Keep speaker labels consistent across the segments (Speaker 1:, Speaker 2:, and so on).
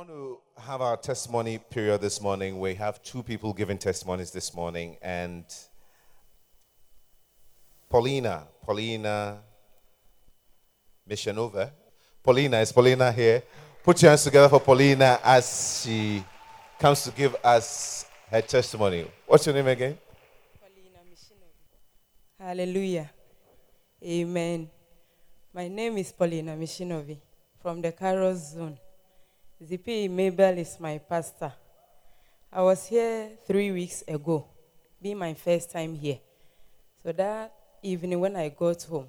Speaker 1: Want to have our testimony period this morning. We have two people giving testimonies this morning, and Paulina, Paulina Missionova. Paulina, is Paulina here? Put your hands together for Paulina as she comes to give us her testimony. What's your name again?
Speaker 2: Paulina Mishinovi. Hallelujah. Amen. My name is Paulina Mishinovi from the Kairos Zone. ZP Mabel is my pastor. I was here three weeks ago, being my first time here. So that evening when I got home,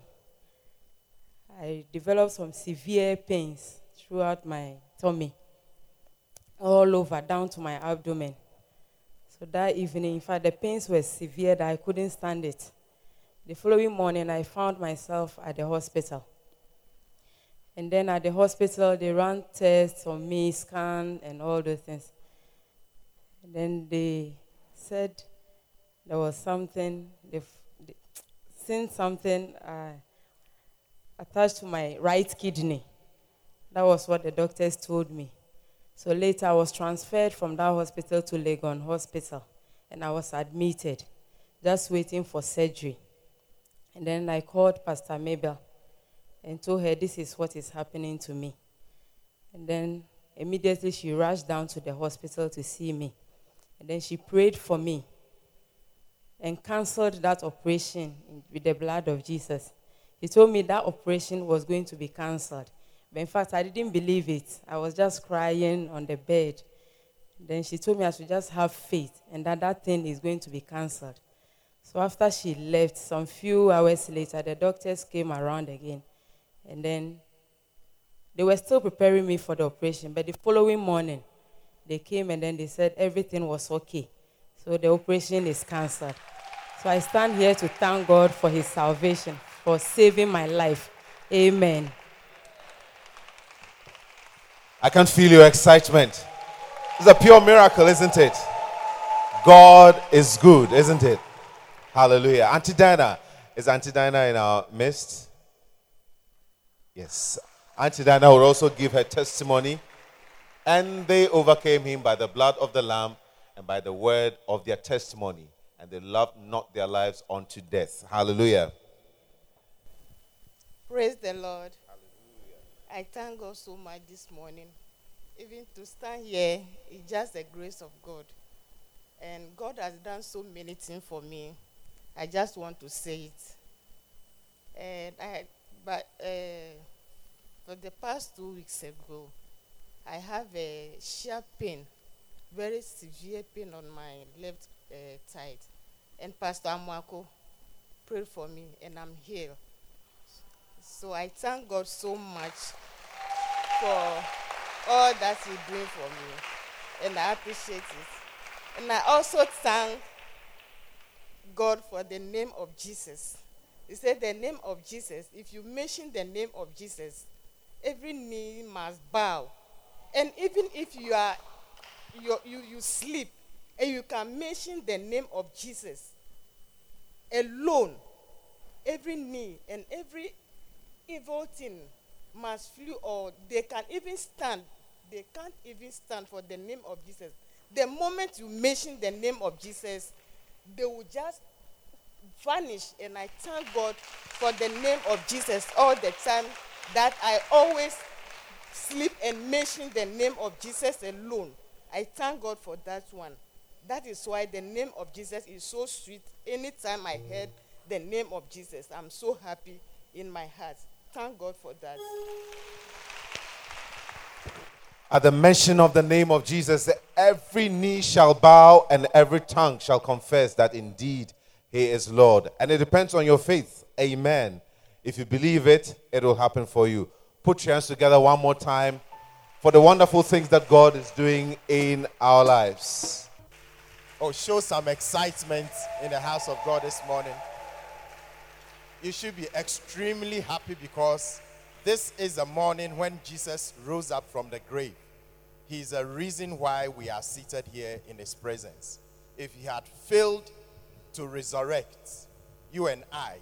Speaker 2: I developed some severe pains throughout my tummy, all over, down to my abdomen. So that evening, in fact, the pains were severe that I couldn't stand it. The following morning, I found myself at the hospital. And then at the hospital, they ran tests on me, scan, and all those things. And then they said there was something, they've, they seen something uh, attached to my right kidney. That was what the doctors told me. So later, I was transferred from that hospital to Legon Hospital, and I was admitted, just waiting for surgery. And then I called Pastor Mabel and told her, This is what is happening to me. And then immediately she rushed down to the hospital to see me. And then she prayed for me and canceled that operation with the blood of Jesus. He told me that operation was going to be canceled. But in fact, I didn't believe it. I was just crying on the bed. Then she told me I should just have faith and that that thing is going to be canceled. So after she left, some few hours later, the doctors came around again and then they were still preparing me for the operation. But the following morning, they came and then they said everything was okay. So the operation is cancelled. So I stand here to thank God for his salvation, for saving my life. Amen.
Speaker 1: I can feel your excitement. It's a pure miracle, isn't it? God is good, isn't it? Hallelujah. Auntie Dinah. Is Auntie Dinah in our midst? Yes. Auntie Dana will also give her testimony. And they overcame him by the blood of the Lamb and by the word of their testimony. And they loved not their lives unto death. Hallelujah.
Speaker 3: Praise the Lord. Hallelujah. I thank God so much this morning. Even to stand here is just the grace of God. And God has done so many things for me. I just want to say it. And I but uh, for the past two weeks ago, I have a sharp pain, very severe pain on my left uh, side. And Pastor Amwako prayed for me, and I'm healed. So I thank God so much for all that He's doing for me, and I appreciate it. And I also thank God for the name of Jesus. He said, The name of Jesus, if you mention the name of Jesus, every knee must bow. And even if you are you, you, you sleep and you can mention the name of Jesus alone, every knee and every evil thing must flee or they can even stand. They can't even stand for the name of Jesus. The moment you mention the name of Jesus, they will just vanish. And I thank God for the name of Jesus all the time that I always sleep and mention the name of Jesus alone. I thank God for that one. That is why the name of Jesus is so sweet. Anytime I heard the name of Jesus, I'm so happy in my heart. Thank God for that.
Speaker 1: At the mention of the name of Jesus, every knee shall bow and every tongue shall confess that indeed he is Lord. And it depends on your faith. Amen. If you believe it, it will happen for you. Put your hands together one more time for the wonderful things that God is doing in our lives.
Speaker 4: Oh, show some excitement in the house of God this morning. You should be extremely happy because this is a morning when Jesus rose up from the grave. He is a reason why we are seated here in His presence. If He had failed to resurrect, you and I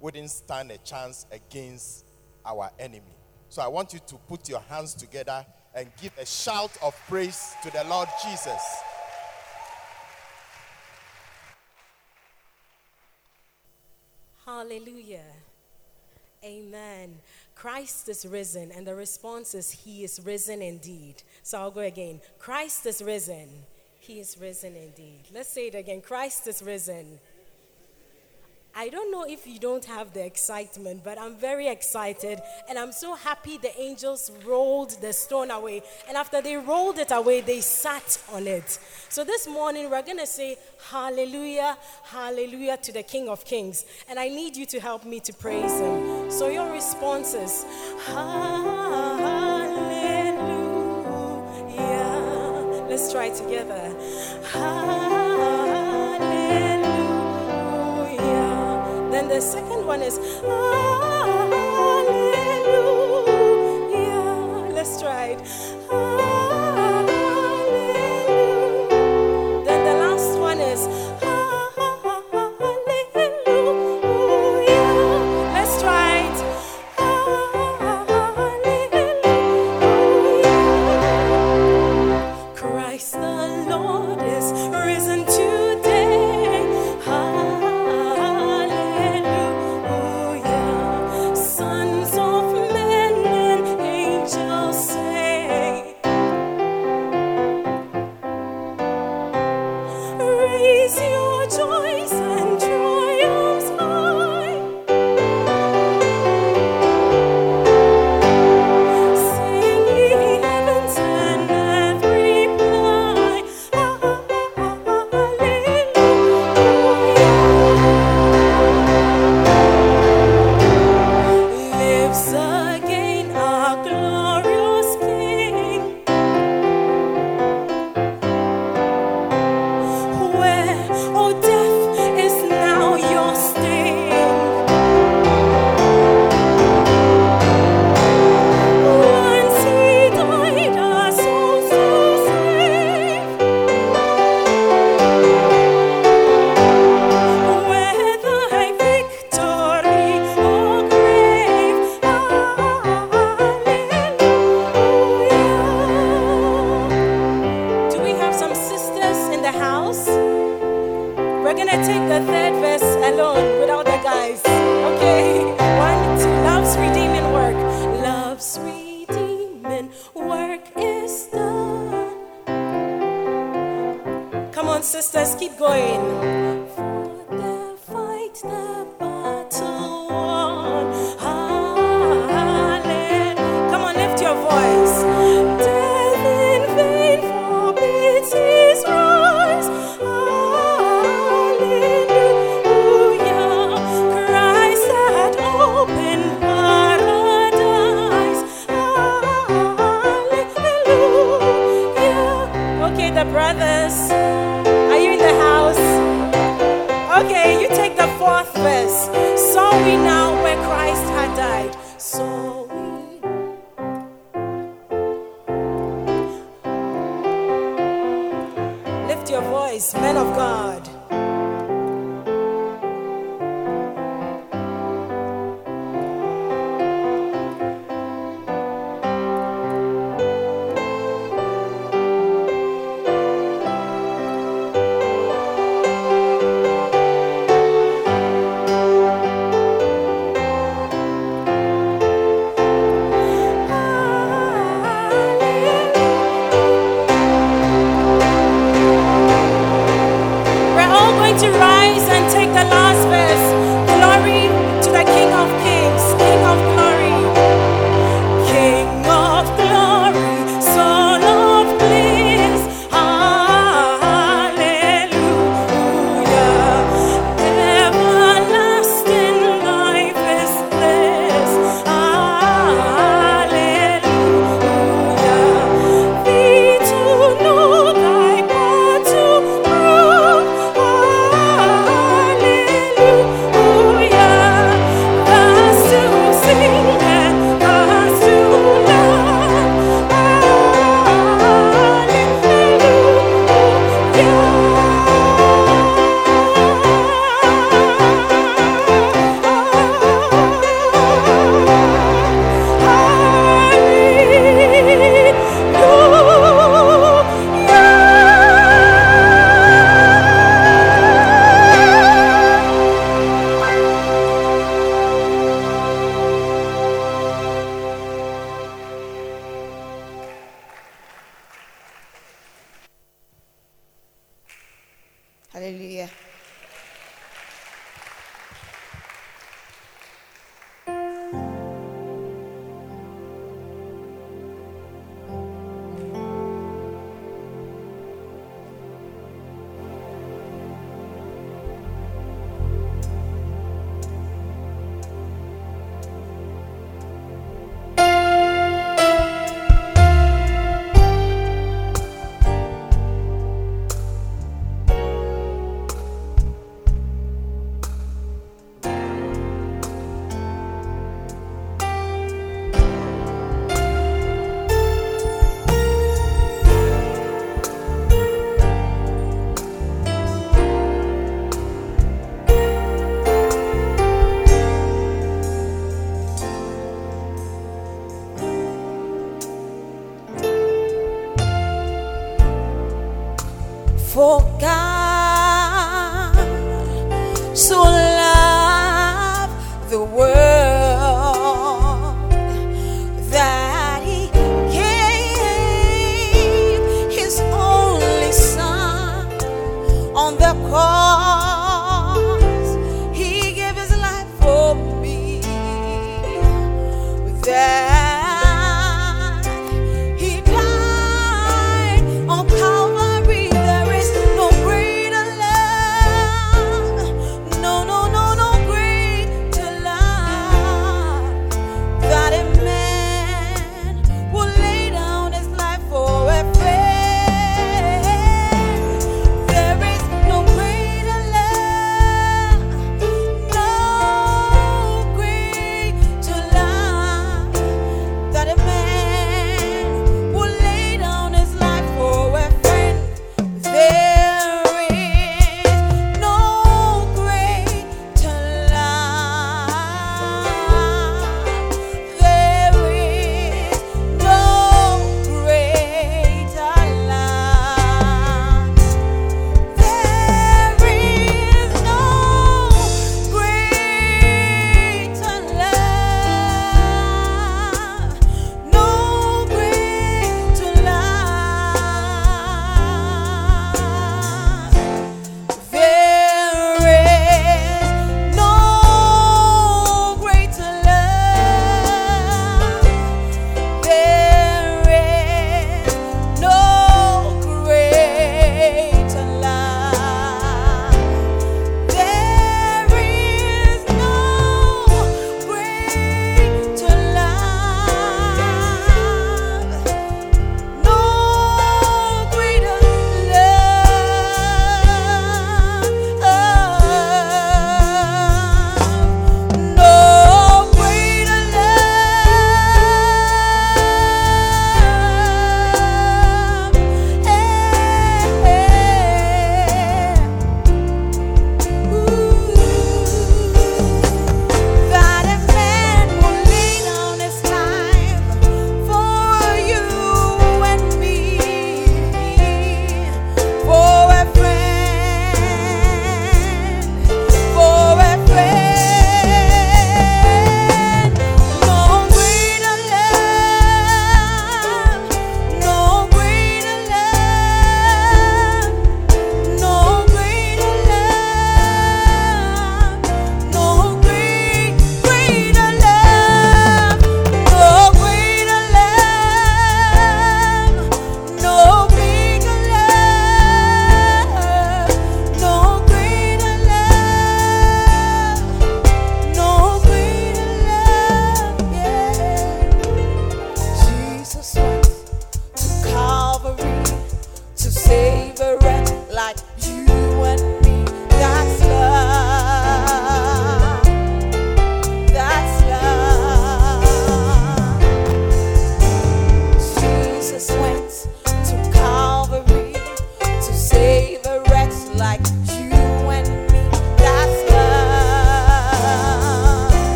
Speaker 4: wouldn't stand a chance against our enemy. So I want you to put your hands together and give a shout of praise to the Lord Jesus.
Speaker 5: Hallelujah. Amen. Christ is risen, and the response is, He is risen indeed. So I'll go again. Christ is risen. He is risen indeed. Let's say it again. Christ is risen. I don't know if you don't have the excitement, but I'm very excited and I'm so happy the angels rolled the stone away. And after they rolled it away, they sat on it. So this morning we're going to say hallelujah, hallelujah to the King of Kings. And I need you to help me to praise him. So your response is hallelujah. Let's try together. Hallelujah. Then the second one is Hallelujah. Let's try it.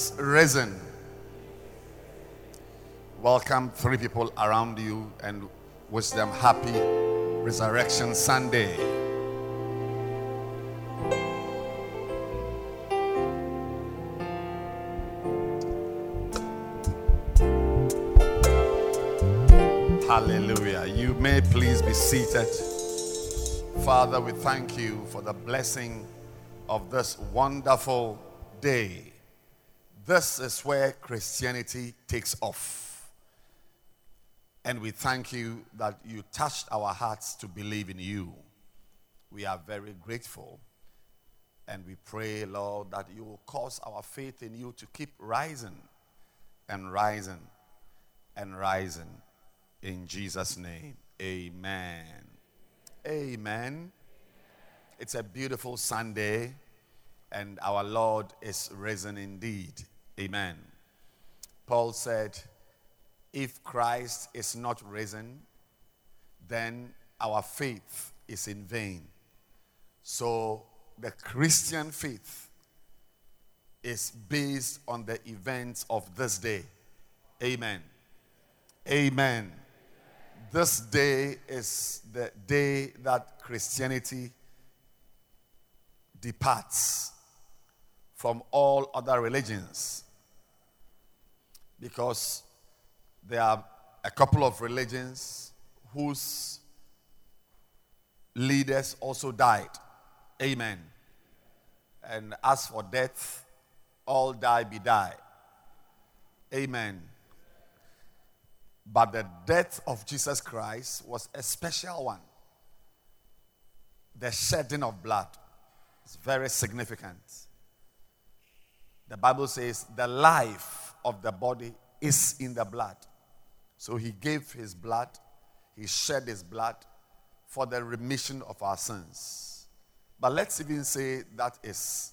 Speaker 5: Is risen.
Speaker 6: Welcome three people around you and wish them happy Resurrection Sunday. Hallelujah. You may please be seated. Father, we thank you for the blessing of this wonderful day. This is where Christianity takes off. And we thank you that you touched our hearts to believe in you. We are very grateful. And we pray, Lord, that you will cause our faith in you to keep rising and rising and rising in Jesus' name, amen. Amen. It's a beautiful Sunday, and our Lord is risen indeed. Amen. Paul said, If Christ is not risen, then our faith is in vain. So the Christian faith is based on the events of this day. Amen. Amen this day is the day that Christianity departs from all other religions. Because there are a couple of religions whose leaders also died. Amen. And as for death, all die be die. Amen. But the death of Jesus Christ was a special one. The shedding of blood is very significant. The Bible says the life of the body is in the blood. So he gave his blood, he shed his blood for the remission of our sins. But let's even say that is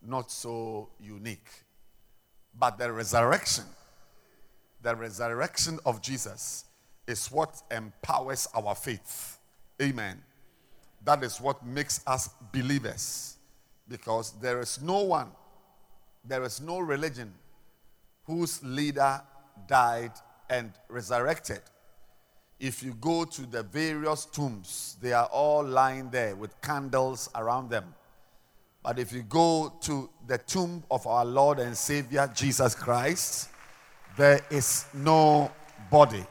Speaker 6: not so unique. But the resurrection the resurrection of Jesus is what empowers our faith. Amen. That is what makes us believers. Because there is no one, there is no religion whose leader died and resurrected. If you go to the various tombs, they are all lying there with candles around them. But if you go to the tomb of our Lord and Savior Jesus Christ, there is no body.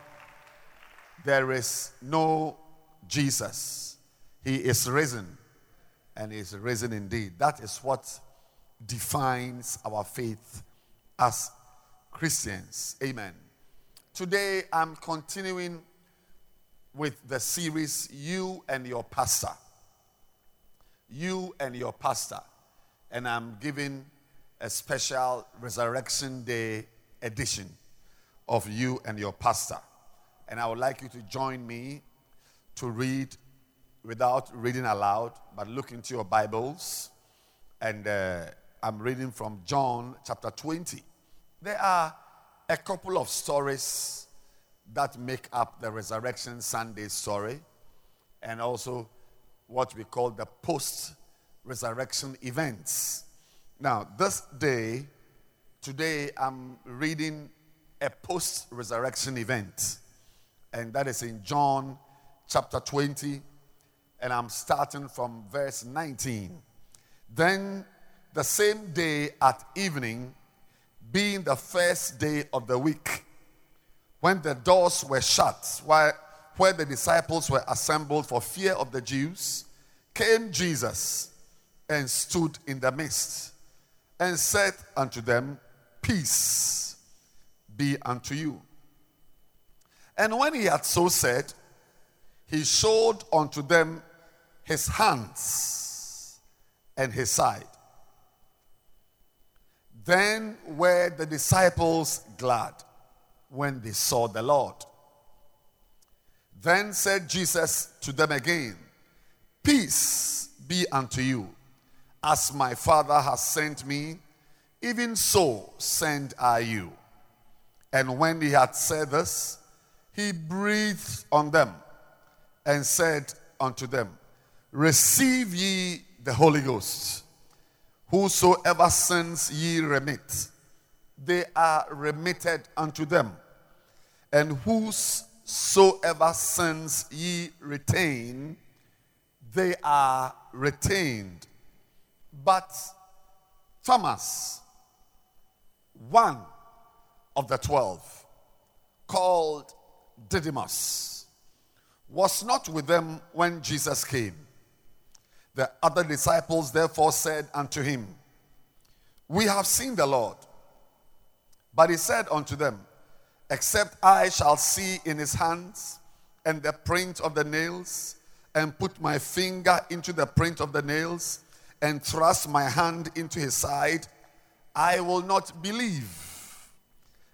Speaker 6: There is no Jesus. He is risen. And he is risen indeed. That is what defines our faith as Christians. Amen. Today I'm continuing with the series You and Your Pastor. You and Your Pastor. And I'm giving a special Resurrection Day edition of you and your pastor. And I would like you to join me to read without reading aloud, but look into your Bibles. And uh, I'm reading from John chapter 20. There are a couple of stories that make up the Resurrection Sunday story, and also what we call the post resurrection events. Now, this day, Today I'm reading a post resurrection event, and that is in John chapter 20, and I'm starting from verse 19. Then the same day at evening, being the first day of the week, when the doors were shut, while, where the disciples were assembled for fear of the Jews, came Jesus and stood in the midst and said unto them, Peace be unto you. And when he had so said, he showed unto them his hands and his side. Then were the disciples glad when they saw the Lord. Then said Jesus to them again, Peace be unto you. As my Father has sent me, even so send I you. And when he had said this, he breathed on them and said unto them, Receive ye the Holy Ghost. Whosoever sins ye remit, they are remitted unto them. And whosoever sins ye retain, they are retained. But Thomas, one of the twelve, called Didymus, was not with them when Jesus came. The other disciples therefore said unto him, We have seen the Lord. But he said unto them, Except I shall see in his hands and the print of the nails, and put my finger into the print of the nails, and thrust my hand into his side, I will not believe.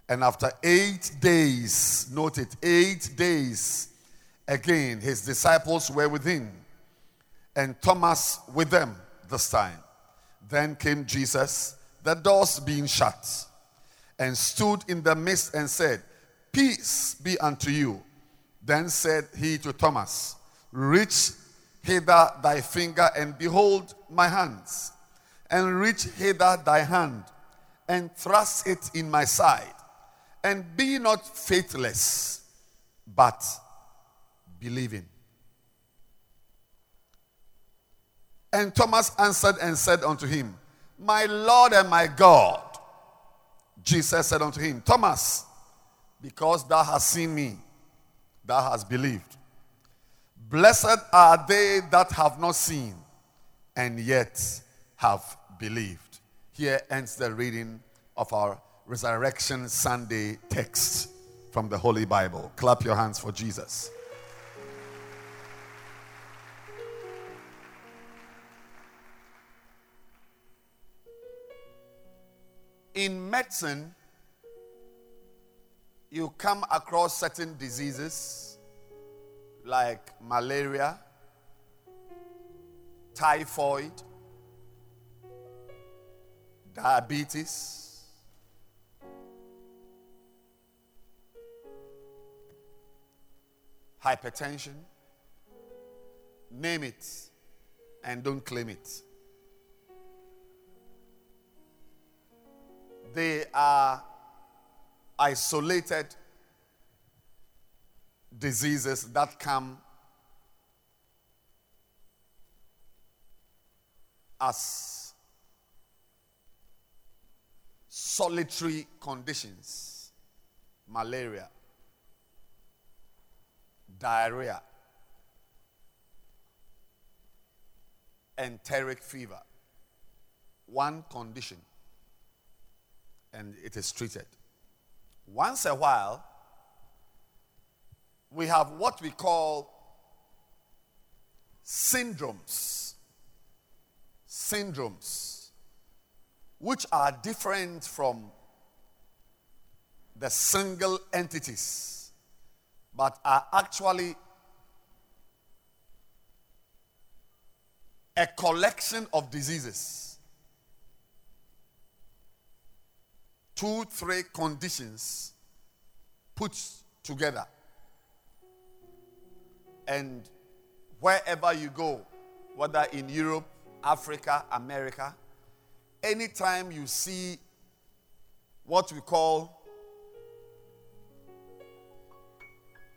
Speaker 6: And after eight days, note it, eight days, again his disciples were with him, and Thomas with them this time. Then came Jesus, the doors being shut, and stood in the midst and said, Peace be unto you. Then said he to Thomas, Reach hither thy finger and behold my hands, and reach hither thy hand and thrust it in my side, and be not faithless, but believing. And Thomas answered and said unto him, My Lord and my God. Jesus said unto him, Thomas, because thou hast seen me, thou hast believed. Blessed are they that have not seen and yet have believed. Here ends the reading of our Resurrection Sunday text from the Holy Bible. Clap your hands for Jesus. In medicine, you come across certain diseases like malaria, typhoid, diabetes, hypertension, name it and don't claim it. They are isolated diseases that come as solitary conditions malaria, diarrhea, enteric fever. One condition, and it is treated. Once a while, we have what we call syndromes. Syndromes, which are different from the single entities, but are actually a collection of diseases. Two, three conditions put together. And wherever you go, whether in Europe, Africa, America, anytime you see what we call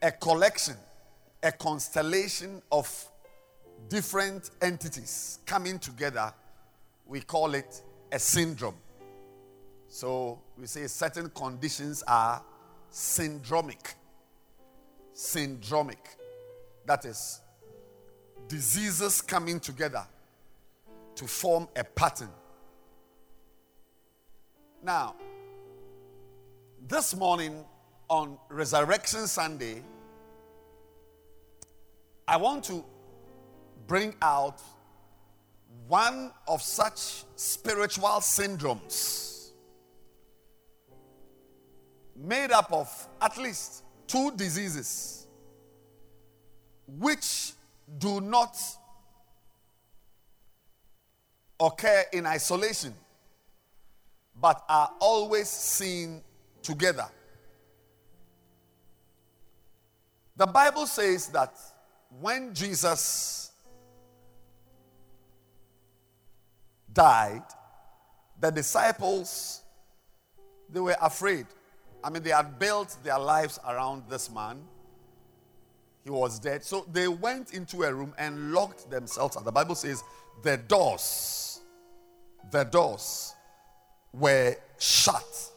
Speaker 6: a collection, a constellation of different entities coming together, we call it a syndrome. So we say certain conditions are syndromic. Syndromic. That is, diseases coming together to form a pattern. Now, this morning on Resurrection Sunday, I want to bring out one of such spiritual syndromes made up of at least two diseases which do not occur in isolation but are always seen together The Bible says that when Jesus died, the disciples they were afraid. I mean, they had built their lives around this man. He was dead. So they went into a room and locked themselves. And the Bible says the doors, the doors were shut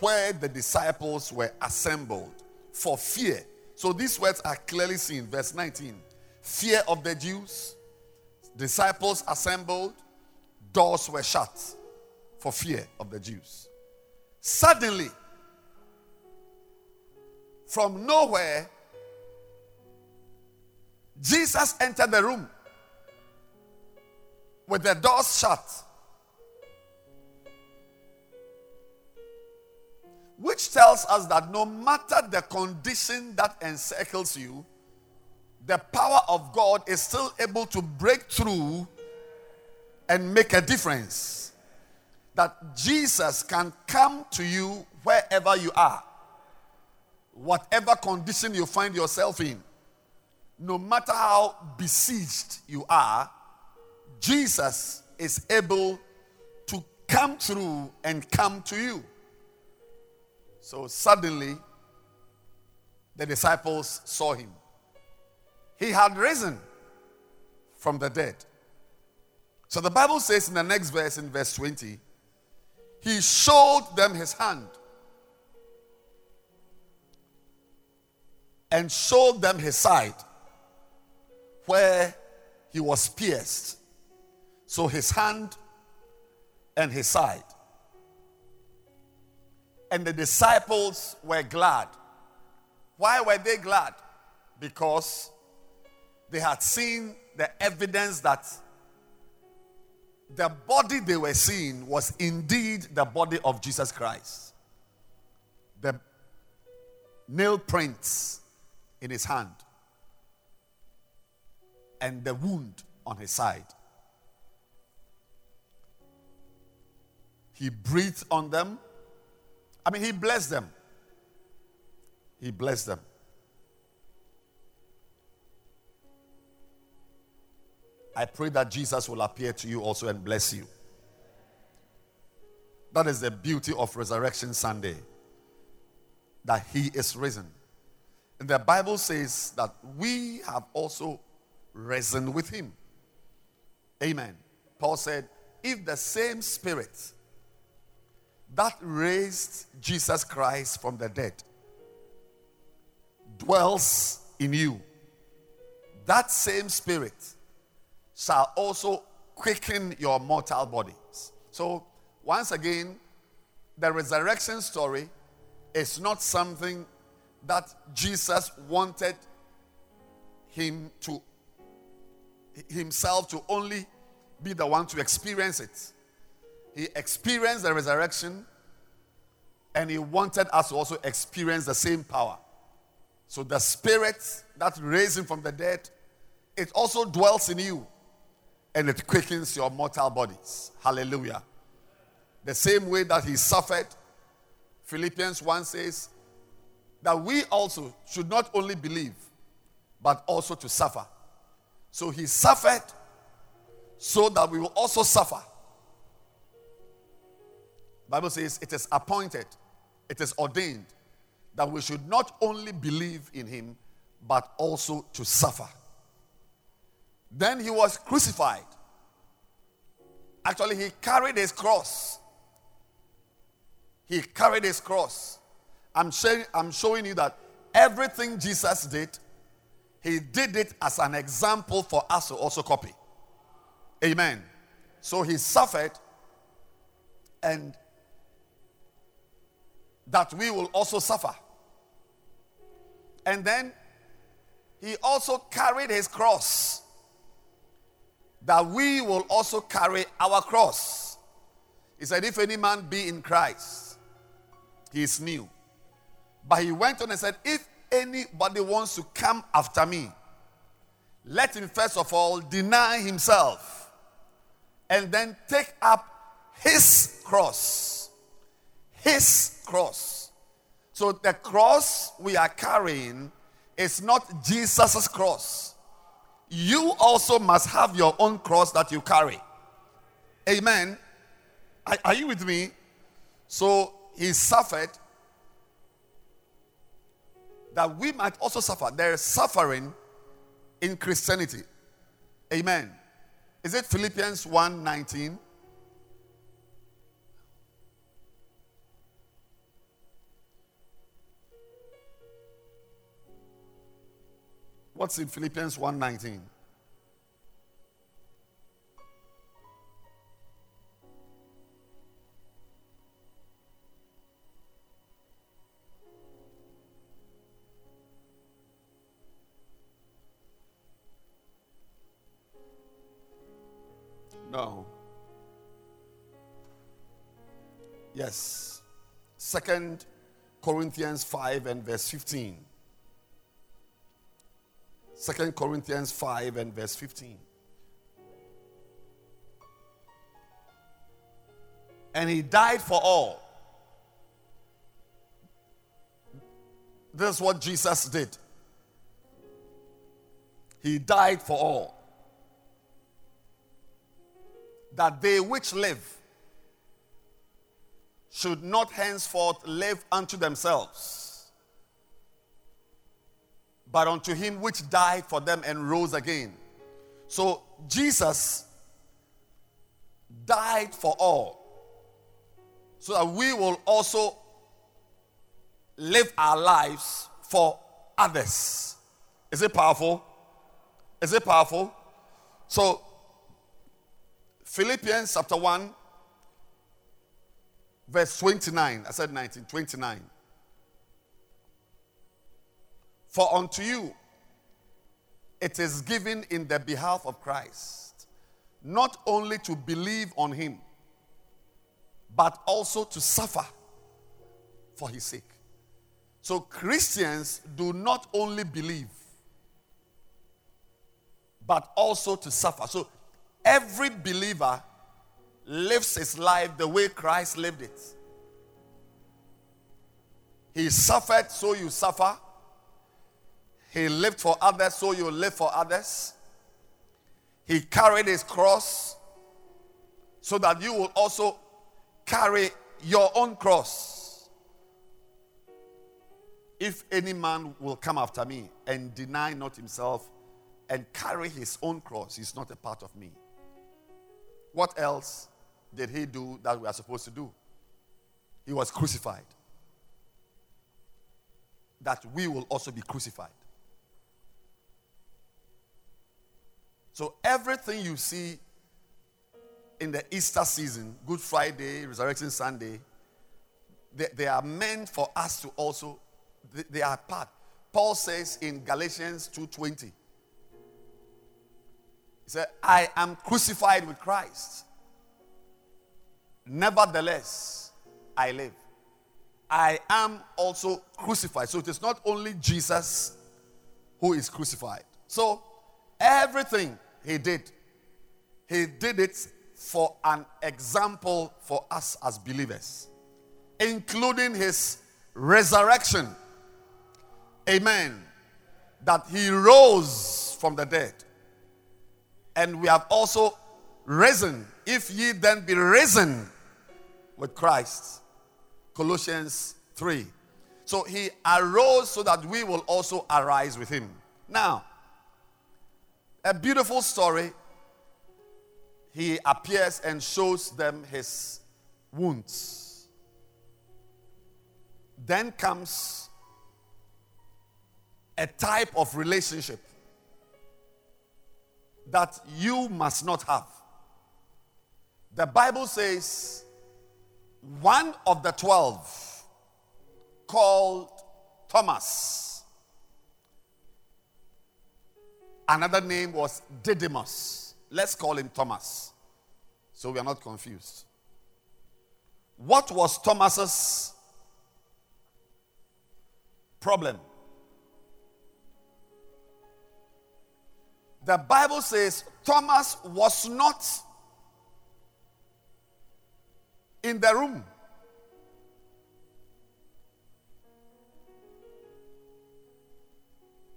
Speaker 6: where the disciples were assembled for fear. So these words are clearly seen. Verse 19 fear of the Jews, disciples assembled, doors were shut for fear of the Jews. Suddenly, from nowhere, Jesus entered the room with the doors shut. Which tells us that no matter the condition that encircles you, the power of God is still able to break through and make a difference. That Jesus can come to you wherever you are, whatever condition you find yourself in, no matter how besieged you are, Jesus is able to come through and come to you. So suddenly, the disciples saw him. He had risen from the dead. So the Bible says in the next verse, in verse 20, he showed them his hand and showed them his side where he was pierced. So his hand and his side and the disciples were glad. Why were they glad? Because they had seen the evidence that the body they were seeing was indeed the body of Jesus Christ. The nail prints in his hand and the wound on his side. He breathed on them I mean, he blessed them. He blessed them. I pray that Jesus will appear to you also and bless you. That is the beauty of Resurrection Sunday. That he is risen. And the Bible says that we have also risen with him. Amen. Paul said, if the same spirit that raised Jesus Christ from the dead dwells in you, that same spirit shall also quicken your mortal bodies. So, once again, the resurrection story is not something that Jesus wanted him to himself to only be the one to experience it. He experienced the resurrection and he wanted us to also experience the same power. So the spirit that raised him from the dead, it also dwells in you and it quickens your mortal bodies. Hallelujah. The same way that he suffered, Philippians 1 says that we also should not only believe, but also to suffer. So he suffered so that we will also suffer. Bible says it is appointed, it is ordained that we should not only believe in him, but also to suffer. Then he was crucified. Actually, he carried his cross. He carried his cross. I'm I'm showing you that everything Jesus did, he did it as an example for us to also copy. Amen. So he suffered and that we will also suffer. And then he also carried his cross, that we will also carry our cross. He said, If any man be in Christ, he is new. But he went on and said, If anybody wants to come after me, let him first of all deny himself and then take up his cross. His cross. So the cross we are carrying is not Jesus' cross. You also must have your own cross that you carry. Amen. Are, are you with me? So he suffered that we might also suffer. There is suffering in Christianity. Amen. Is it Philippians 1 19? What's in Philippians 1 19? No. Yes. Second Corinthians 5 and verse 15. Second Corinthians 5 and verse 15. And he died for all. This is what Jesus did. He died for all that they which live should not henceforth live unto themselves, but unto him which died for them and rose again. So Jesus died for all, so that we will also live our lives for others. Is it powerful? Is it powerful? So Philippians chapter 1, verse 29. I said 19, 29. For unto you it is given in the behalf of Christ, not only to believe on him, but also to suffer for his sake. So Christians do not only believe, but also to suffer. So Every believer lives his life the way Christ lived it. He suffered, so you suffer. He lived for others, so you live for others. He carried his cross so that you will also carry your own cross. If any man will come after me and deny not himself and carry his own cross, he's not a part of me. What else did he do that we are supposed to do? He was crucified. That we will also be crucified. So everything you see in the Easter season, Good Friday, Resurrection Sunday, they, they are meant for us to also, they, they are part. Paul says in Galatians 2.20, he said, I am crucified with Christ. Nevertheless, I live. I am also crucified. So it is not only Jesus who is crucified. So everything he did, he did it for an example for us as believers, including his resurrection. Amen. That he rose from the dead and we have also risen. If ye then be risen with Christ. Colossians 3. So he arose so that we will also arise with him. Now, a beautiful story. He appears and shows them his wounds. Then comes a type of relationship that you must not have. The Bible says one of the twelve, called Thomas, another name was Didymus. Let's call him Thomas so we are not confused. What was Thomas's problem? the Bible says Thomas was not in the room.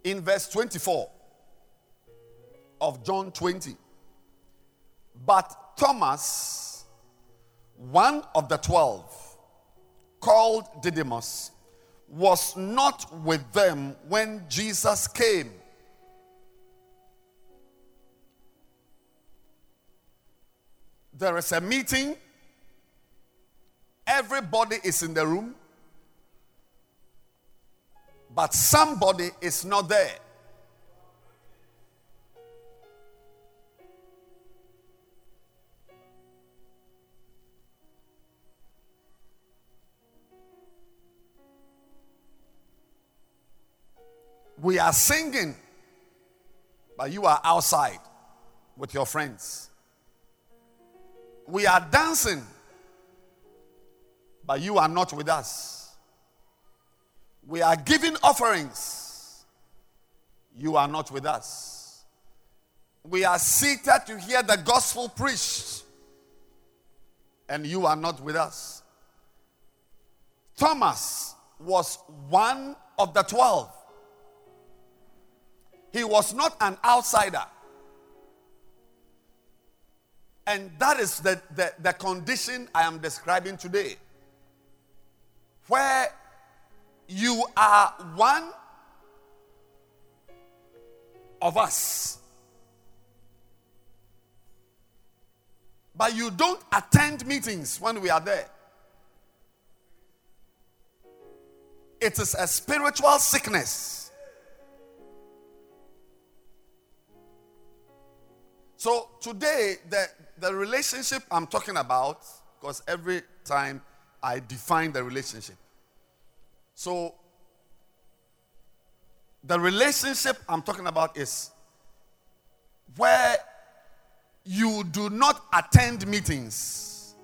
Speaker 6: in verse 24 of John 20. But Thomas, one of the twelve, called Didymus, was not with them when Jesus came. There is a meeting, everybody is in the room, but somebody is not there. We are singing, but you are outside with your friends. We are dancing, but you are not with us. We are giving offerings, you are not with us. We are seated to hear the gospel preached, and you are not with us. Thomas was one of the twelve. He was not an outsider. And that is the, the, the, condition I am describing today. Where you are one of us, but you don't attend meetings when we are there. It is a spiritual sickness. So today, the, the relationship I'm talking about, because every time I define the relationship. So the relationship I'm talking about is where you do not attend meetings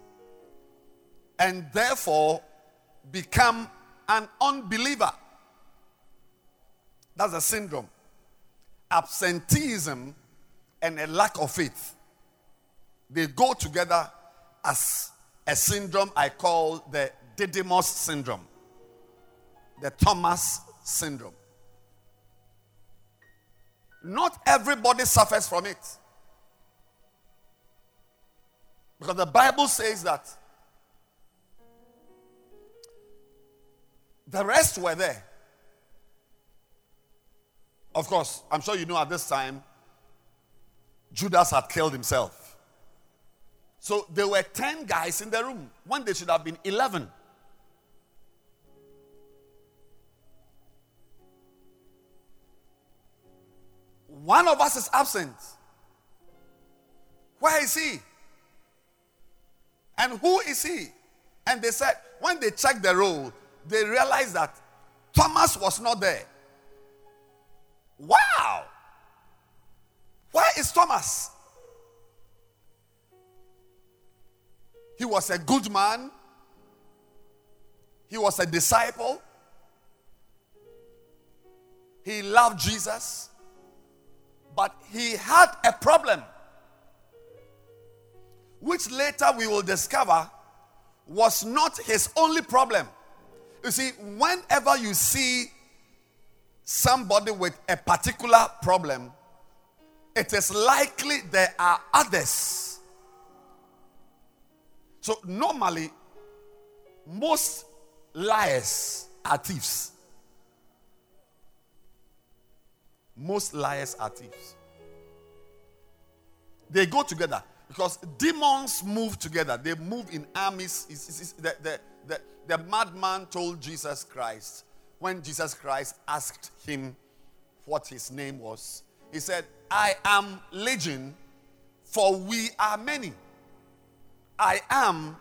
Speaker 6: and therefore become an unbeliever. That's a syndrome. Absenteeism and a lack of faith. They go together as a syndrome I call the Didymus syndrome, the Thomas syndrome. Not everybody suffers from it. Because the Bible says that the rest were there. Of course, I'm sure you know at this time, Judas had killed himself. So there were 10 guys in the room when there should have been 11. One of us is absent. Where is he? And who is he? And they said, when they checked the roll, they realized that Thomas was not there. Wow! Where is Thomas? He was a good man. He was a disciple. He loved Jesus. But he had a problem, which later we will discover was not his only problem. You see, whenever you see somebody with a particular problem, it is likely there are others. So, normally, most liars are thieves. Most liars are thieves. They go together because demons move together, they move in armies. It's, it's, it's, the, the, the, the madman told Jesus Christ when Jesus Christ asked him what his name was, he said, I am legion, for we are many. I am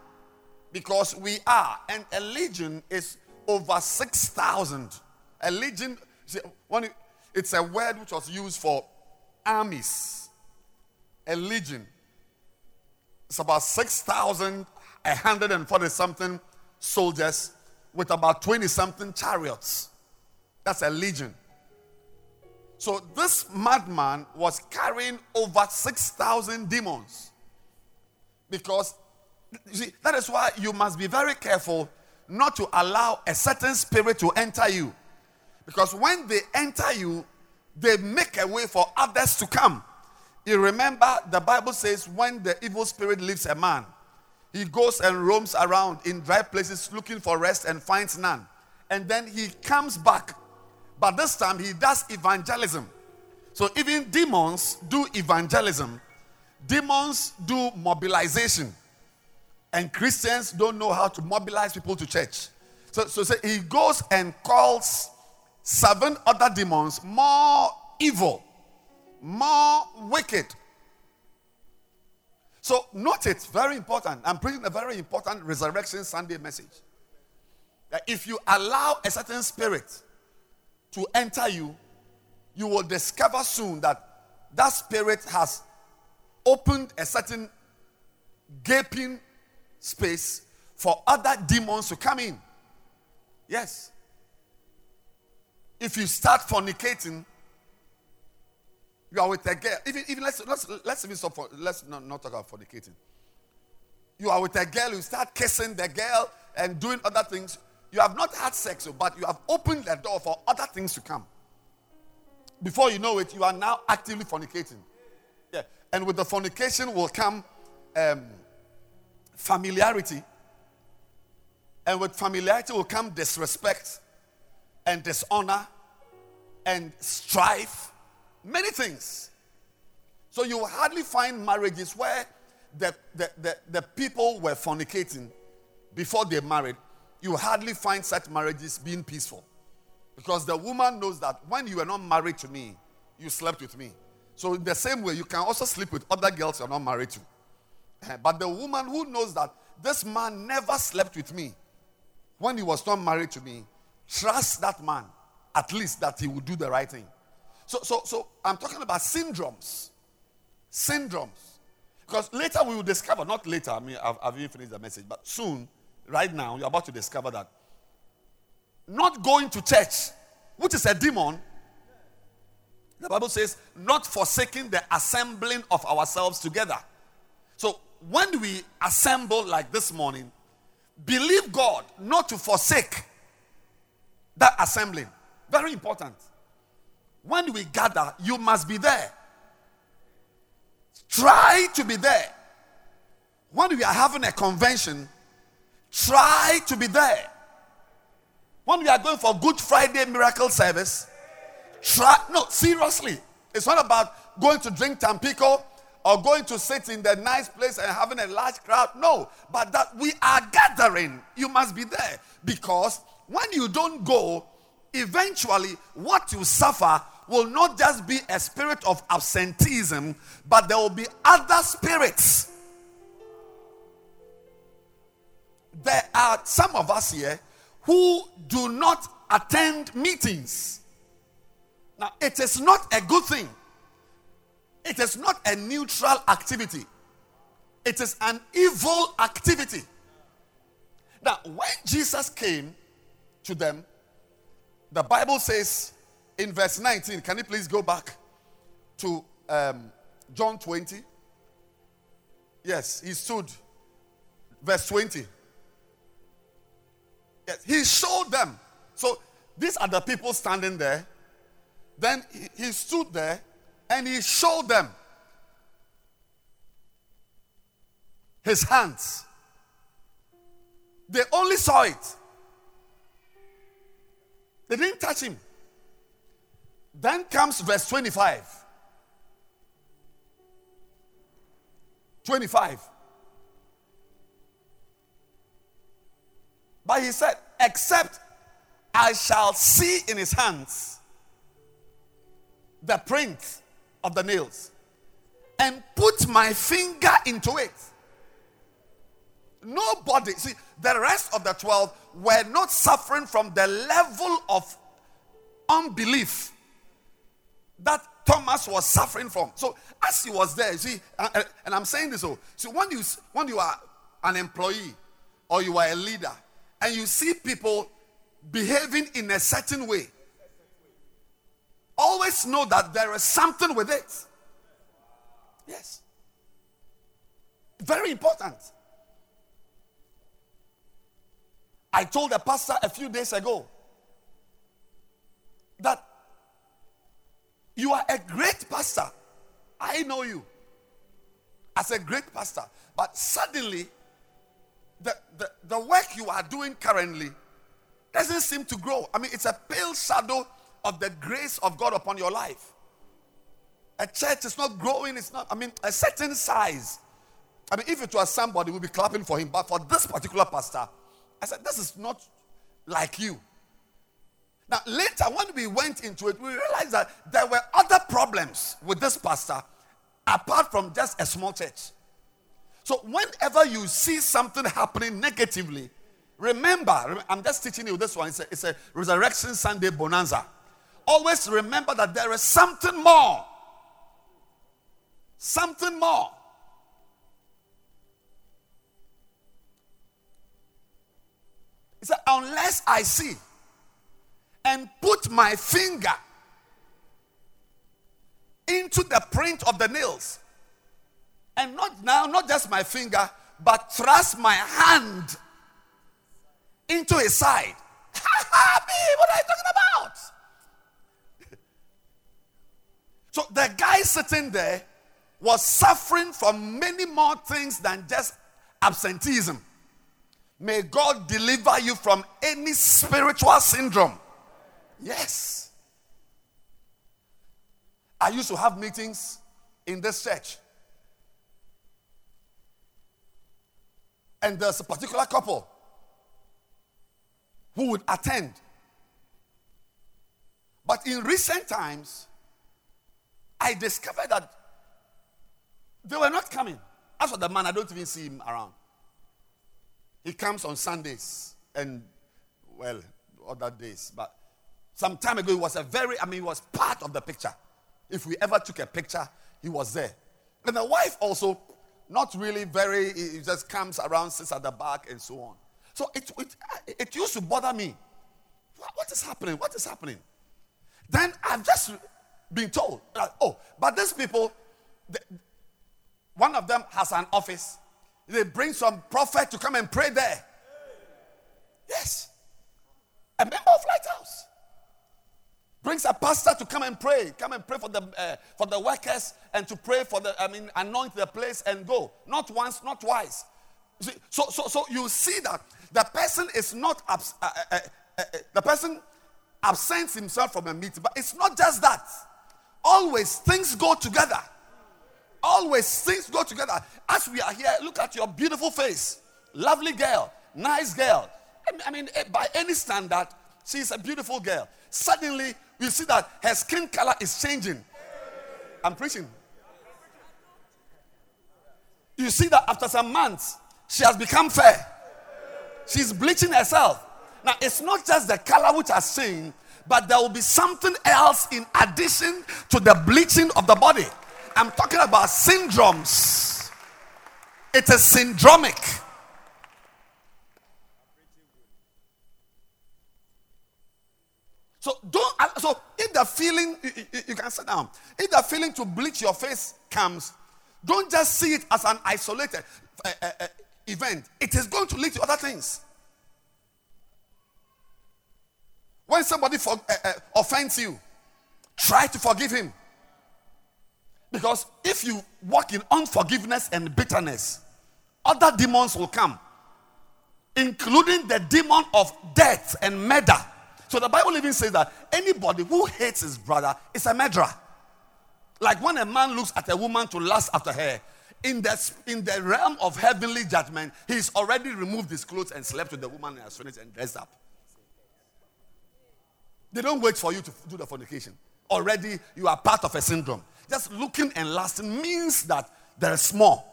Speaker 6: because we are. And a legion is over 6,000. A legion, it's a word which was used for armies. A legion. It's about 6,140 something soldiers with about 20 something chariots. That's a legion. So this madman was carrying over 6,000 demons. Because, see, that is why you must be very careful not to allow a certain spirit to enter you. Because when they enter you, they make a way for others to come. You remember the Bible says when the evil spirit leaves a man, he goes and roams around in dry places looking for rest and finds none. And then he comes back. But this time he does evangelism. So even demons do evangelism, demons do mobilization. And Christians don't know how to mobilize people to church. So, so, so he goes and calls seven other demons more evil, more wicked. So note it, very important. I'm preaching a very important Resurrection Sunday message. That if you allow a certain spirit to enter you, you will discover soon that that spirit has opened a certain gaping space for other demons to come in. Yes. If you start fornicating, you are with a girl. Even, even let's, let's, let's even stop for, let's not, not talk about fornicating. You are with a girl, you start kissing the girl and doing other things. You have not had sex, but you have opened the door for other things to come. Before you know it, you are now actively fornicating. Yeah. And with the fornication will come um, familiarity. And with familiarity will come disrespect and dishonor and strife, many things. So you hardly find marriages where the, the, the, the people were fornicating before they married. You hardly find such marriages being peaceful. Because the woman knows that when you were not married to me, you slept with me. So, in the same way, you can also sleep with other girls you're not married to. Eh, but the woman who knows that this man never slept with me when he was not married to me, trust that man at least that he will do the right thing. So, so, so I'm talking about syndromes. Syndromes. Because later we will discover, not later, I mean, I've, I've even finished the message, but soon, right now, you're about to discover that not going to church, which is a demon, the Bible says, not forsaking the assembling of ourselves together. So when we assemble like this morning, believe God not to forsake that assembling. Very important. When we gather, you must be there. Try to be there. When we are having a convention, try to be there. When we are going for Good Friday miracle service, try. No, seriously. It's not about going to drink Tampico or going to sit in the nice place and having a large crowd. No, but that we are gathering. You must be there because when you don't go, eventually what you suffer will not just be a spirit of absenteeism, but there will be other spirits. There are some of us here who do not attend meetings. Now, it is not a good thing. It is not a neutral activity. It is an evil activity. Now, when Jesus came to them, the Bible says in verse 19, can you please go back to um, John 20? Yes, he stood. Verse 20. Yes, he showed them. So these are the people standing there. Then he, stood there and he showed them his hands. They only saw it. They didn't touch him. Then comes verse 25. 25. But he said, Except I shall see in his hands the print of the nails and put my finger into it. Nobody, see, the rest of the 12 were not suffering from the level of unbelief that Thomas was suffering from. So, as he was there, see, and I'm saying this, oh, so, so when you when you are an employee or you are a leader, and you see people behaving in a certain way, always know that there is something with it. Yes. Very important. I told the pastor a few days ago that You are a great pastor. I know you as a great pastor. But suddenly, the, the, the work you are doing currently doesn't seem to grow. I mean, it's a pale shadow of the grace of God upon your life. A church is not growing, it's not, I mean, a certain size. I mean, if it was somebody, we'd be clapping for him. But for this particular pastor, I said, this is not like you. Now, later, when we went into it, we realized that there were other problems with this pastor apart from just a small church. So, whenever you see something happening negatively, remember, I'm just teaching you this one. It's a, it's a Resurrection Sunday bonanza. Always remember that there is something more. Something more. He said, unless I see and put my finger into the print of the nails, and not now, not just my finger, but thrust my hand into his side. what are you talking about? so the guy sitting there was suffering from many more things than just absenteeism. May God deliver you from any spiritual syndrome. Yes. I used to have meetings in this church. And there's a particular couple who would attend. But in recent times, I discovered that they were not coming. As for the man, I don't even see him around. He comes on Sundays and, well, other days. But some time ago, he was a very, I mean, he was part of the picture. If we ever took a picture, he was there. And the wife also, not really very, he just comes around, sits at the back, and so on. So it, it, it used to bother me. What, is happening? What is happening? Then I've just been told, that, oh, but these people, one of them has an office they bring some prophet to come and pray there. Yes. A member of Lighthouse brings a pastor to come and pray, come and pray for the uh, for the workers and to pray for the I mean anoint the place and go. Not once, not twice. See, so so so you see that the person is not abs- uh, uh, uh, uh the person absents himself from a meeting, but it's not just that. Always things go together. Always things go together. As we are here, look at your beautiful face. Lovely girl, nice girl. I mean, eh, by any standard, she's a beautiful girl. Suddenly, you see that her skin color is changing. I'm preaching. You see that after some months, she has become fair. She's bleaching herself. Now, it's not just the color which has changed, but there will be something else in addition to the bleaching of the body. I'm talking about syndromes. It is syndromic. So don't. Uh, so if the feeling, you, you, can sit down. If the feeling to bleach your face comes, don't just see it as an isolated uh, uh, uh, event. It is going to lead to other things. When somebody for, uh, uh, offends you, try to forgive him. Because if you walk in unforgiveness and bitterness, other demons will come, including the demon of death and murder. So the Bible even says that anybody who hates his brother is a murderer. Like when a man looks at a woman to lust after her, in the, in the realm of heavenly judgment, he's already removed his clothes and slept with the woman and has finished and dressed up. They don't wait for you to do the fornication. Already, you are part of a syndrome. Just looking and lasting means that there is more.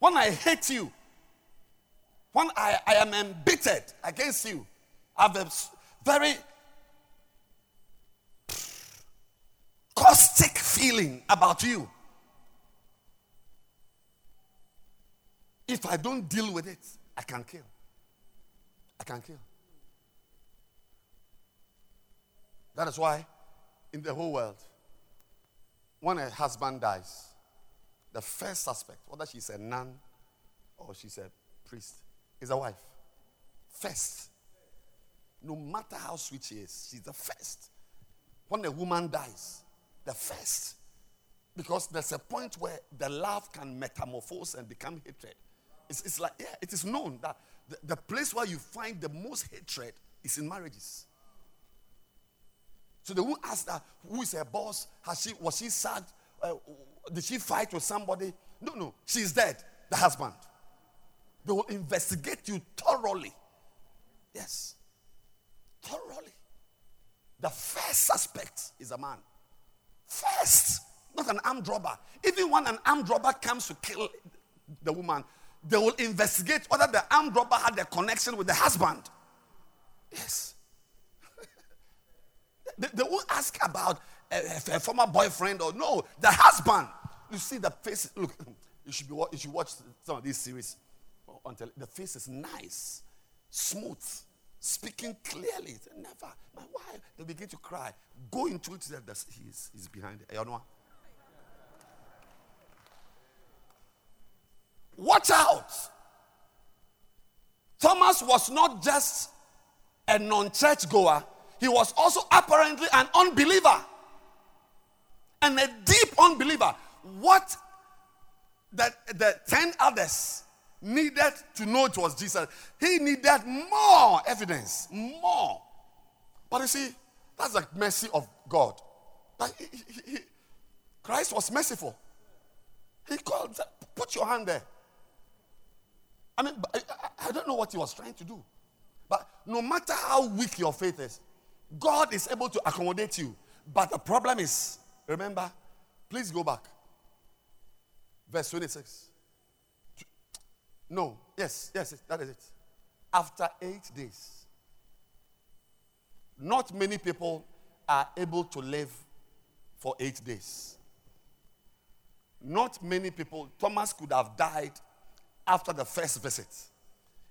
Speaker 6: When I hate you, when I, I am embittered against you, I have a very caustic feeling about you. If I don't deal with it, I can kill. I can kill. That is why in the whole world, when a husband dies, the first suspect, whether she's a nun or she's a priest, is a wife. First. no matter how sweet she is, she's the first. When a woman dies, the first. Because there's a point where the love can metamorphose and become hatred. It's, it's like, yeah, it is known that the, the place where you find the most hatred is in marriages. So they will ask that who is her boss? Has she was she sad? Uh, did she fight with somebody? No, no, she's dead. The husband. They will investigate you thoroughly. Yes, thoroughly. The first suspect is a man. First, not an armed robber. Even when an armed robber comes to kill the woman, they will investigate whether the armed robber had a connection with the husband. Yes. they, they won't ask about a, a, former boyfriend or no, the husband. You see the face. Look, you should be. You should watch some of these series until the face is nice, smooth, speaking clearly. Never, my wife. They begin to cry. Go into it. He's, he's behind. You know? Watch out. Thomas was not just a non church goer, he was also apparently an unbeliever and a deep unbeliever. What the, the 10 others needed to know it was Jesus, he needed more evidence. More. But you see, that's the mercy of God. He, he, he, Christ was merciful. He called, put your hand there. I mean, I, I don't know what he was trying to do. But no matter how weak your faith is, God is able to accommodate you. But the problem is, remember, please go back. Verse 26. No, yes, yes, that is it. After eight days, not many people are able to live for eight days. Not many people, Thomas could have died after the first visit.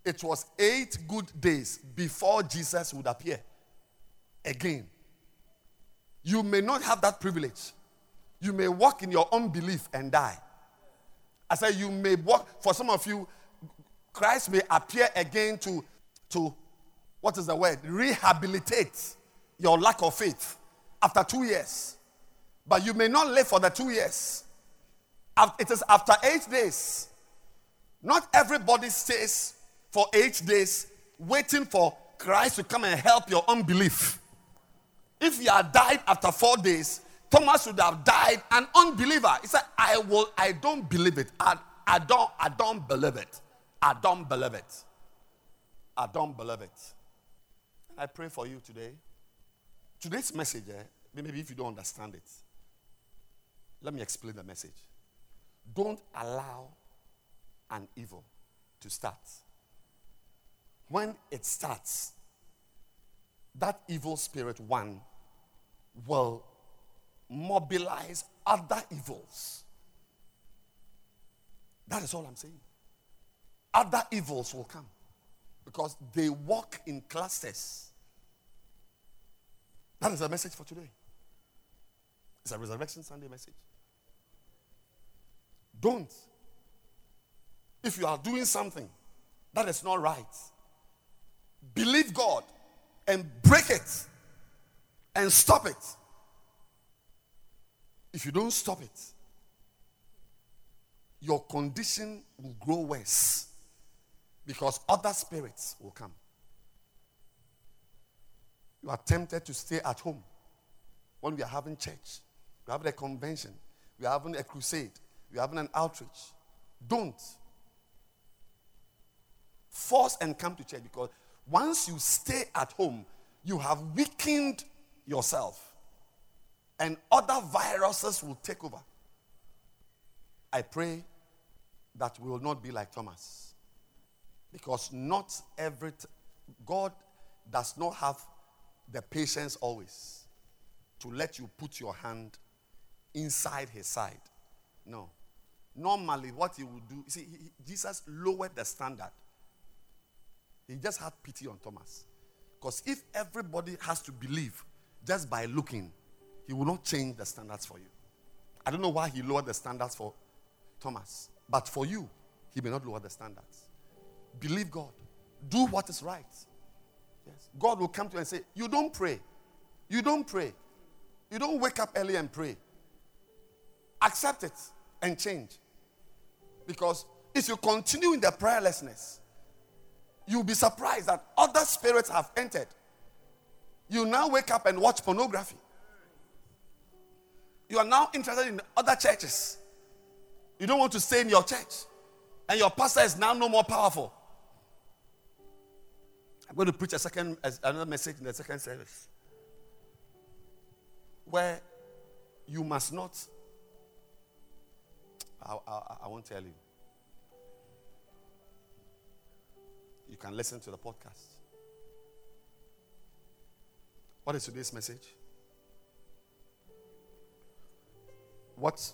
Speaker 6: It was eight good days before Jesus would appear again. You may not have that privilege. You may walk in your unbelief and die. I said, you may walk, for some of you, Christ may appear again to, to what is the word? Rehabilitate your lack of faith after two years. But you may not live for the two years. It is after eight days not everybody stays for eight days waiting for Christ to come and help your unbelief. If you had died after four days, Thomas would have died an unbeliever. He said, I will, I don't believe it. I, I don't, I don't believe it. I don't believe it. I don't believe it. I pray for you today. Today's message, eh, maybe if you don't understand it, let me explain the message. Don't allow an evil to start. When it starts, that evil spirit, one, will mobilize other evils. That is all I'm saying. Other evils will come because they walk in clusters. That is the message for today. It's a Resurrection Sunday message. Don't if you are doing something that is not right, believe God and break it and stop it. If you don't stop it, your condition will grow worse because other spirits will come. You are tempted to stay at home when we are having church, we are having a convention, we are having a crusade, we are having an outreach. Don't force and come to church because once you stay at home, you have weakened yourself and other viruses will take over. I pray that we will not be like Thomas because not every t- God does not have the patience always to let you put your hand inside his side. No. Normally, what he would do, see, he, Jesus lowered the standard. He just had pity on Thomas. Because if everybody has to believe just by looking, he will not change the standards for you. I don't know why he lowered the standards for Thomas. But for you, he may not lower the standards. Believe God. Do what is right. Yes. God will come to you and say, You don't pray. You don't pray. You don't wake up early and pray. Accept it and change. Because if you continue in the prayerlessness, you'll be surprised that other spirits have entered. You now wake up and watch pornography. You are now interested in other churches. You don't want to stay in your church. And your pastor is now no more powerful. I'm going to preach a second another message in the second service. Where you must not I, I, I won't tell you. You can listen to the podcast. What is today's message? What?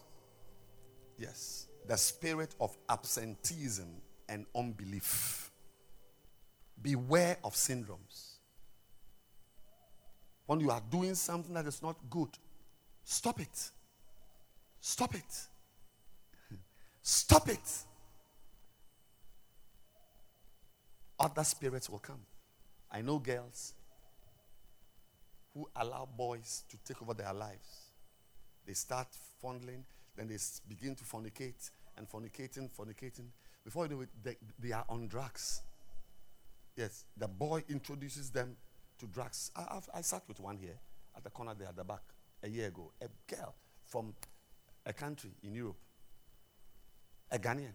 Speaker 6: Yes, the spirit of absenteeism and unbelief. Beware of syndromes. When you are doing something that is not good, stop it. Stop it. Stop it. Other spirits will come. I know girls who allow boys to take over their lives. They start fondling, then they begin to fornicate and fornicating, fornicating. Before you know it, they, they are on drugs. Yes, the boy introduces them to drugs. I, I've, I sat with one here at the corner there at the back a year ago. A girl from a country in Europe, a Ghanaian.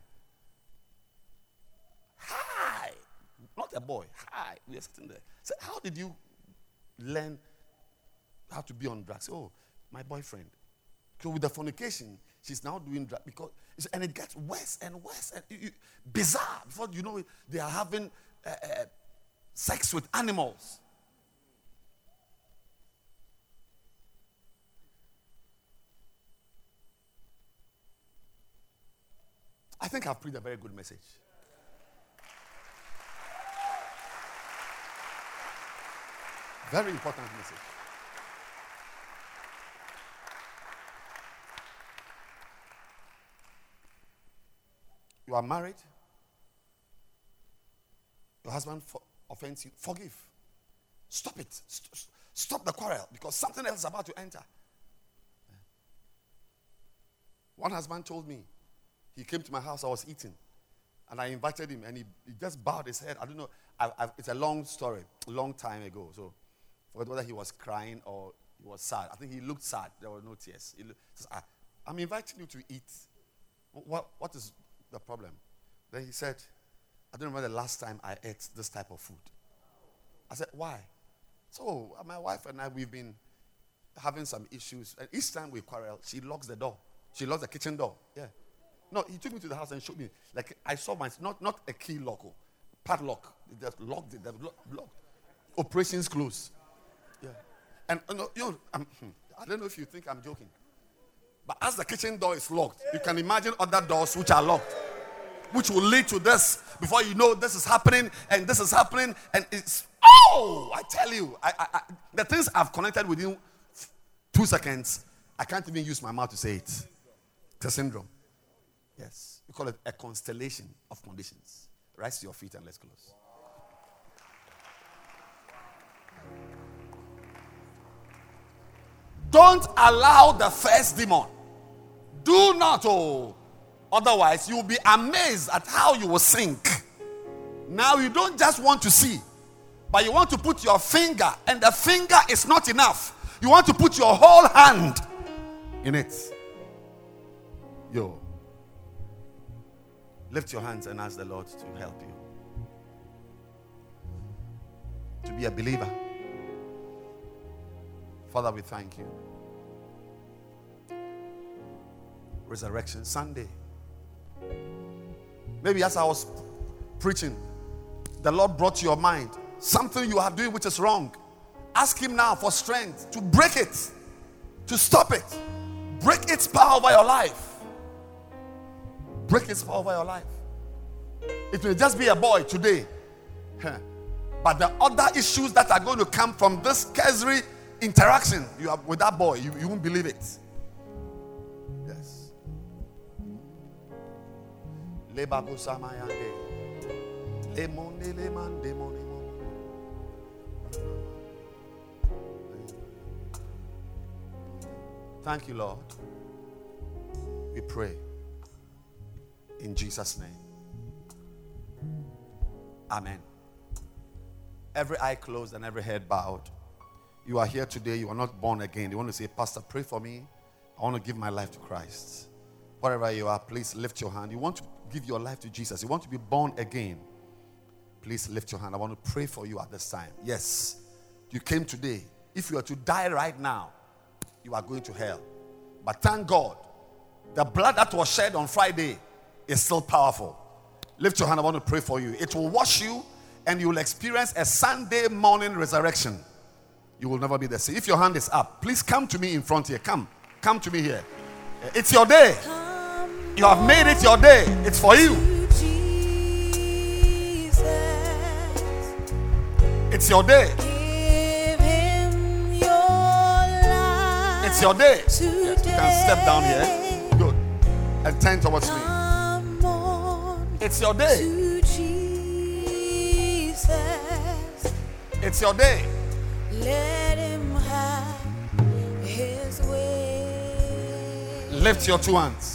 Speaker 6: Hi, not a boy. Hi, we are sitting there. So, how did you learn how to be on drugs? Oh, my boyfriend. So with the fornication, she's now doing drugs because and it gets worse and worse and you, you, bizarre. Before you know it, they are having uh, uh, sex with animals. I think I've preached a very good message. Very important message. You are married. Your husband for, offends you. Forgive. Stop it. St- stop the quarrel because something else is about to enter. One husband told me, he came to my house, I was eating. And I invited him, and he, he just bowed his head. I don't know. I, I, it's a long story, a long time ago. So, forget whether he was crying or he was sad. I think he looked sad. There were no tears. He looked, says, ah, I'm inviting you to eat. What, what is the problem? Then he said, I don't remember the last time I ate this type of food. I said, Why? So, my wife and I, we've been having some issues. And each time we quarrel, she locks the door. She locks the kitchen door. Yeah. No, he took me to the house and showed me. Like I saw my not not a key lock, oh, padlock. They just locked it. They locked. Operations closed. Yeah. And you know, you know hmm, I don't know if you think I'm joking, but as the kitchen door is locked, you can imagine other doors which are locked, which will lead to this. Before you know, this is happening and this is happening, and it's oh, I tell you, I, I, I, the things I've connected within two seconds, I can't even use my mouth to say it. It's a syndrome. Yes. We call it a constellation of conditions. Rise to your feet and let's close. Don't allow the first demon. Do not, oh. Otherwise, you'll be amazed at how you will sink. Now, you don't just want to see, but you want to put your finger, and the finger is not enough. You want to put your whole hand in it. Yo. Lift your hands and ask the Lord to help you. To be a believer. Father, we thank you. Resurrection Sunday. Maybe as I was preaching, the Lord brought to your mind something you are doing which is wrong. Ask Him now for strength to break it, to stop it, break its power over your life break its power over your life. It may just be a boy today. But the other issues that are going to come from this cursory interaction you have with that boy, you, you won't believe it. Mayande. Thank you, Lord. We pray in Jesus' name. Amen. Every eye closed and every head bowed. You are here today, you are not born again. You want to say, Pastor, pray for me. I want to give my life to Christ. Wherever you are, please lift your hand. You want to give your life to Jesus. You want to be born again. Please lift your hand. I want to pray for you at this time. Yes, you came today. If you are to die right now, you are going to hell. But thank God, the blood that was shed on Friday is still powerful. Lift your hand. I want to pray for you. It will wash you and you will experience a Sunday morning resurrection. You will never be the same. If your hand is up, please come to me in front here. Come. Come to me here. It's your day. You have made it your day. It's for you. It's your day. It's your day. Yes, you can step down here. Good. And turn towards me. It's your day. It's your day.
Speaker 7: Let him have his way.
Speaker 6: Lift your two hands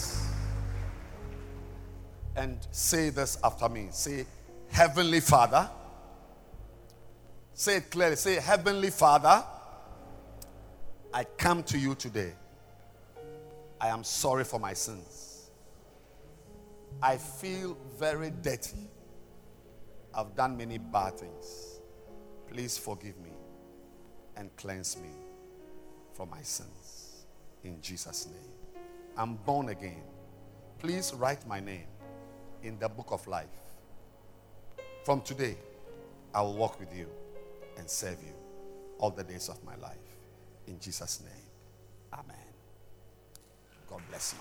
Speaker 6: and say this after me. Say, Heavenly Father. Say it clearly. Say, Heavenly Father, I come to you today. I am sorry for my sins. I feel very dirty. I've done many bad things. Please forgive me and cleanse me from my sins. In Jesus' name. I'm born again. Please write my name in the book of life. From today, I will walk with you and serve you all the days of my life. In Jesus' name. Amen. God bless you.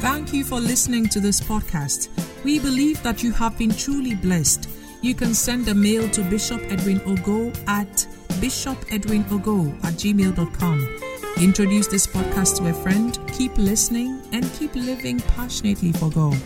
Speaker 8: Thank you for listening to this podcast. We believe that you have been truly blessed. You can send a mail to Bishop Edwin Ogo at bishopedwinogo at gmail.com. Introduce this podcast to a friend, keep listening, and keep living passionately for God.